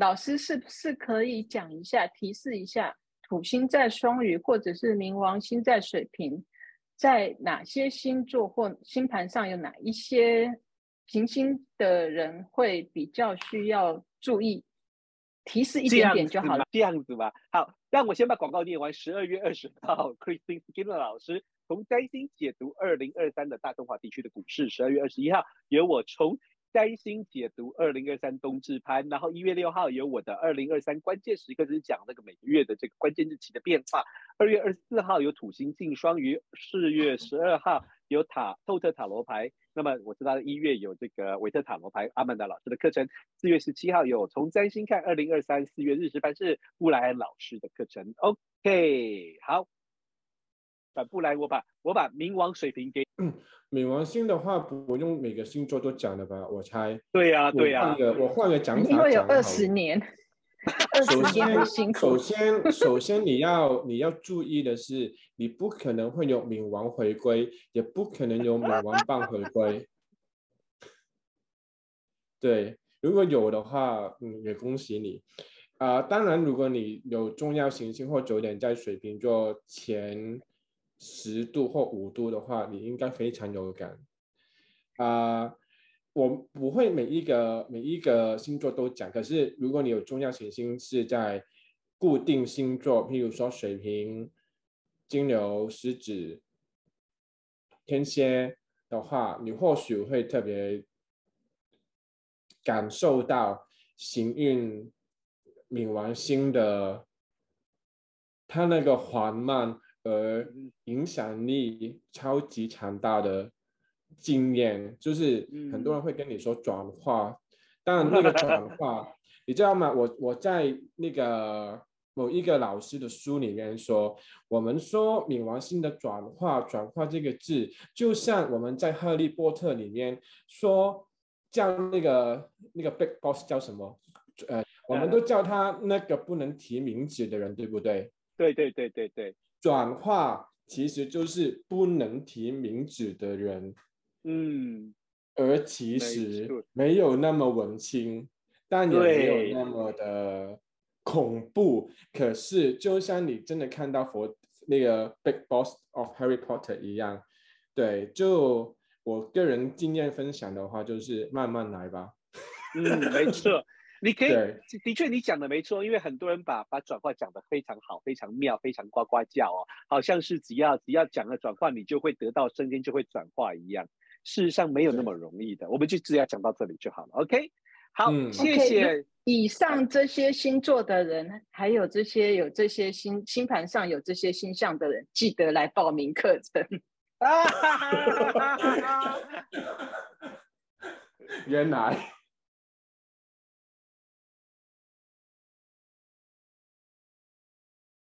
老师是不是可以讲一下，提示一下，土星在双鱼或者是冥王星在水瓶，在哪些星座或星盘上有哪一些行星的人会比较需要注意？提示一点点就好了。这样子吧。好，让我先把广告念完。十二月二十号，Christine Skinner 老师从占星解读二零二三的大中华地区的股市。十二月二十一号，由我从占星解读二零二三冬至盘。然后一月六号有我的二零二三关键时刻，就是讲那个每个月的这个关键日期的变化。二月二十四号有土星进双鱼。四月十二号有塔透特塔罗牌。那么我知道一月有这个维特塔罗牌阿曼达老师的课程。四月十七号有从占星看二零二三四月日食盘是布莱恩老师的课程。OK，好，反布莱，我把我把冥王水平给。嗯，冥王星的话不用每个星座都讲了吧？我猜。对呀、啊，对呀、啊。我换个讲法，因为有二十年。首先，首先，首先你要你要注意的是，你不可能会有冥王回归，也不可能有冥王棒回归。对，如果有的话，嗯，也恭喜你。啊、呃，当然，如果你有重要行星或九点在水瓶座前十度或五度的话，你应该非常有感。啊、我不会每一个每一个星座都讲，可是如果你有重要行星是在固定星座，譬如说水瓶、金牛、狮子、天蝎的话，你或许会特别感受到行运冥王星的它那个缓慢而影响力超级强大的。经验就是很多人会跟你说转化，当然 那个转化，你知道吗？我我在那个某一个老师的书里面说，我们说冥王星的转化，转化这个字，就像我们在《哈利波特》里面说叫那个那个 Big Boss 叫什么？呃，我们都叫他那个不能提名字的人，对不对？对对对对对，转化其实就是不能提名字的人。嗯，而其实没有那么文青，但也没有那么的恐怖。可是，就像你真的看到佛那个 Big Boss of Harry Potter 一样，对，就我个人经验分享的话，就是慢慢来吧。嗯，没错，你可以，的确你讲的没错，因为很多人把把转化讲得非常好，非常妙，非常呱呱叫哦，好像是只要只要讲了转化，你就会得到升天，就会转化一样。事实上没有那么容易的，我们就只要讲到这里就好了。OK，好，嗯、谢谢。Okay, 以上这些星座的人，还有这些有这些星星盘上有这些星象的人，记得来报名课程。啊 原来。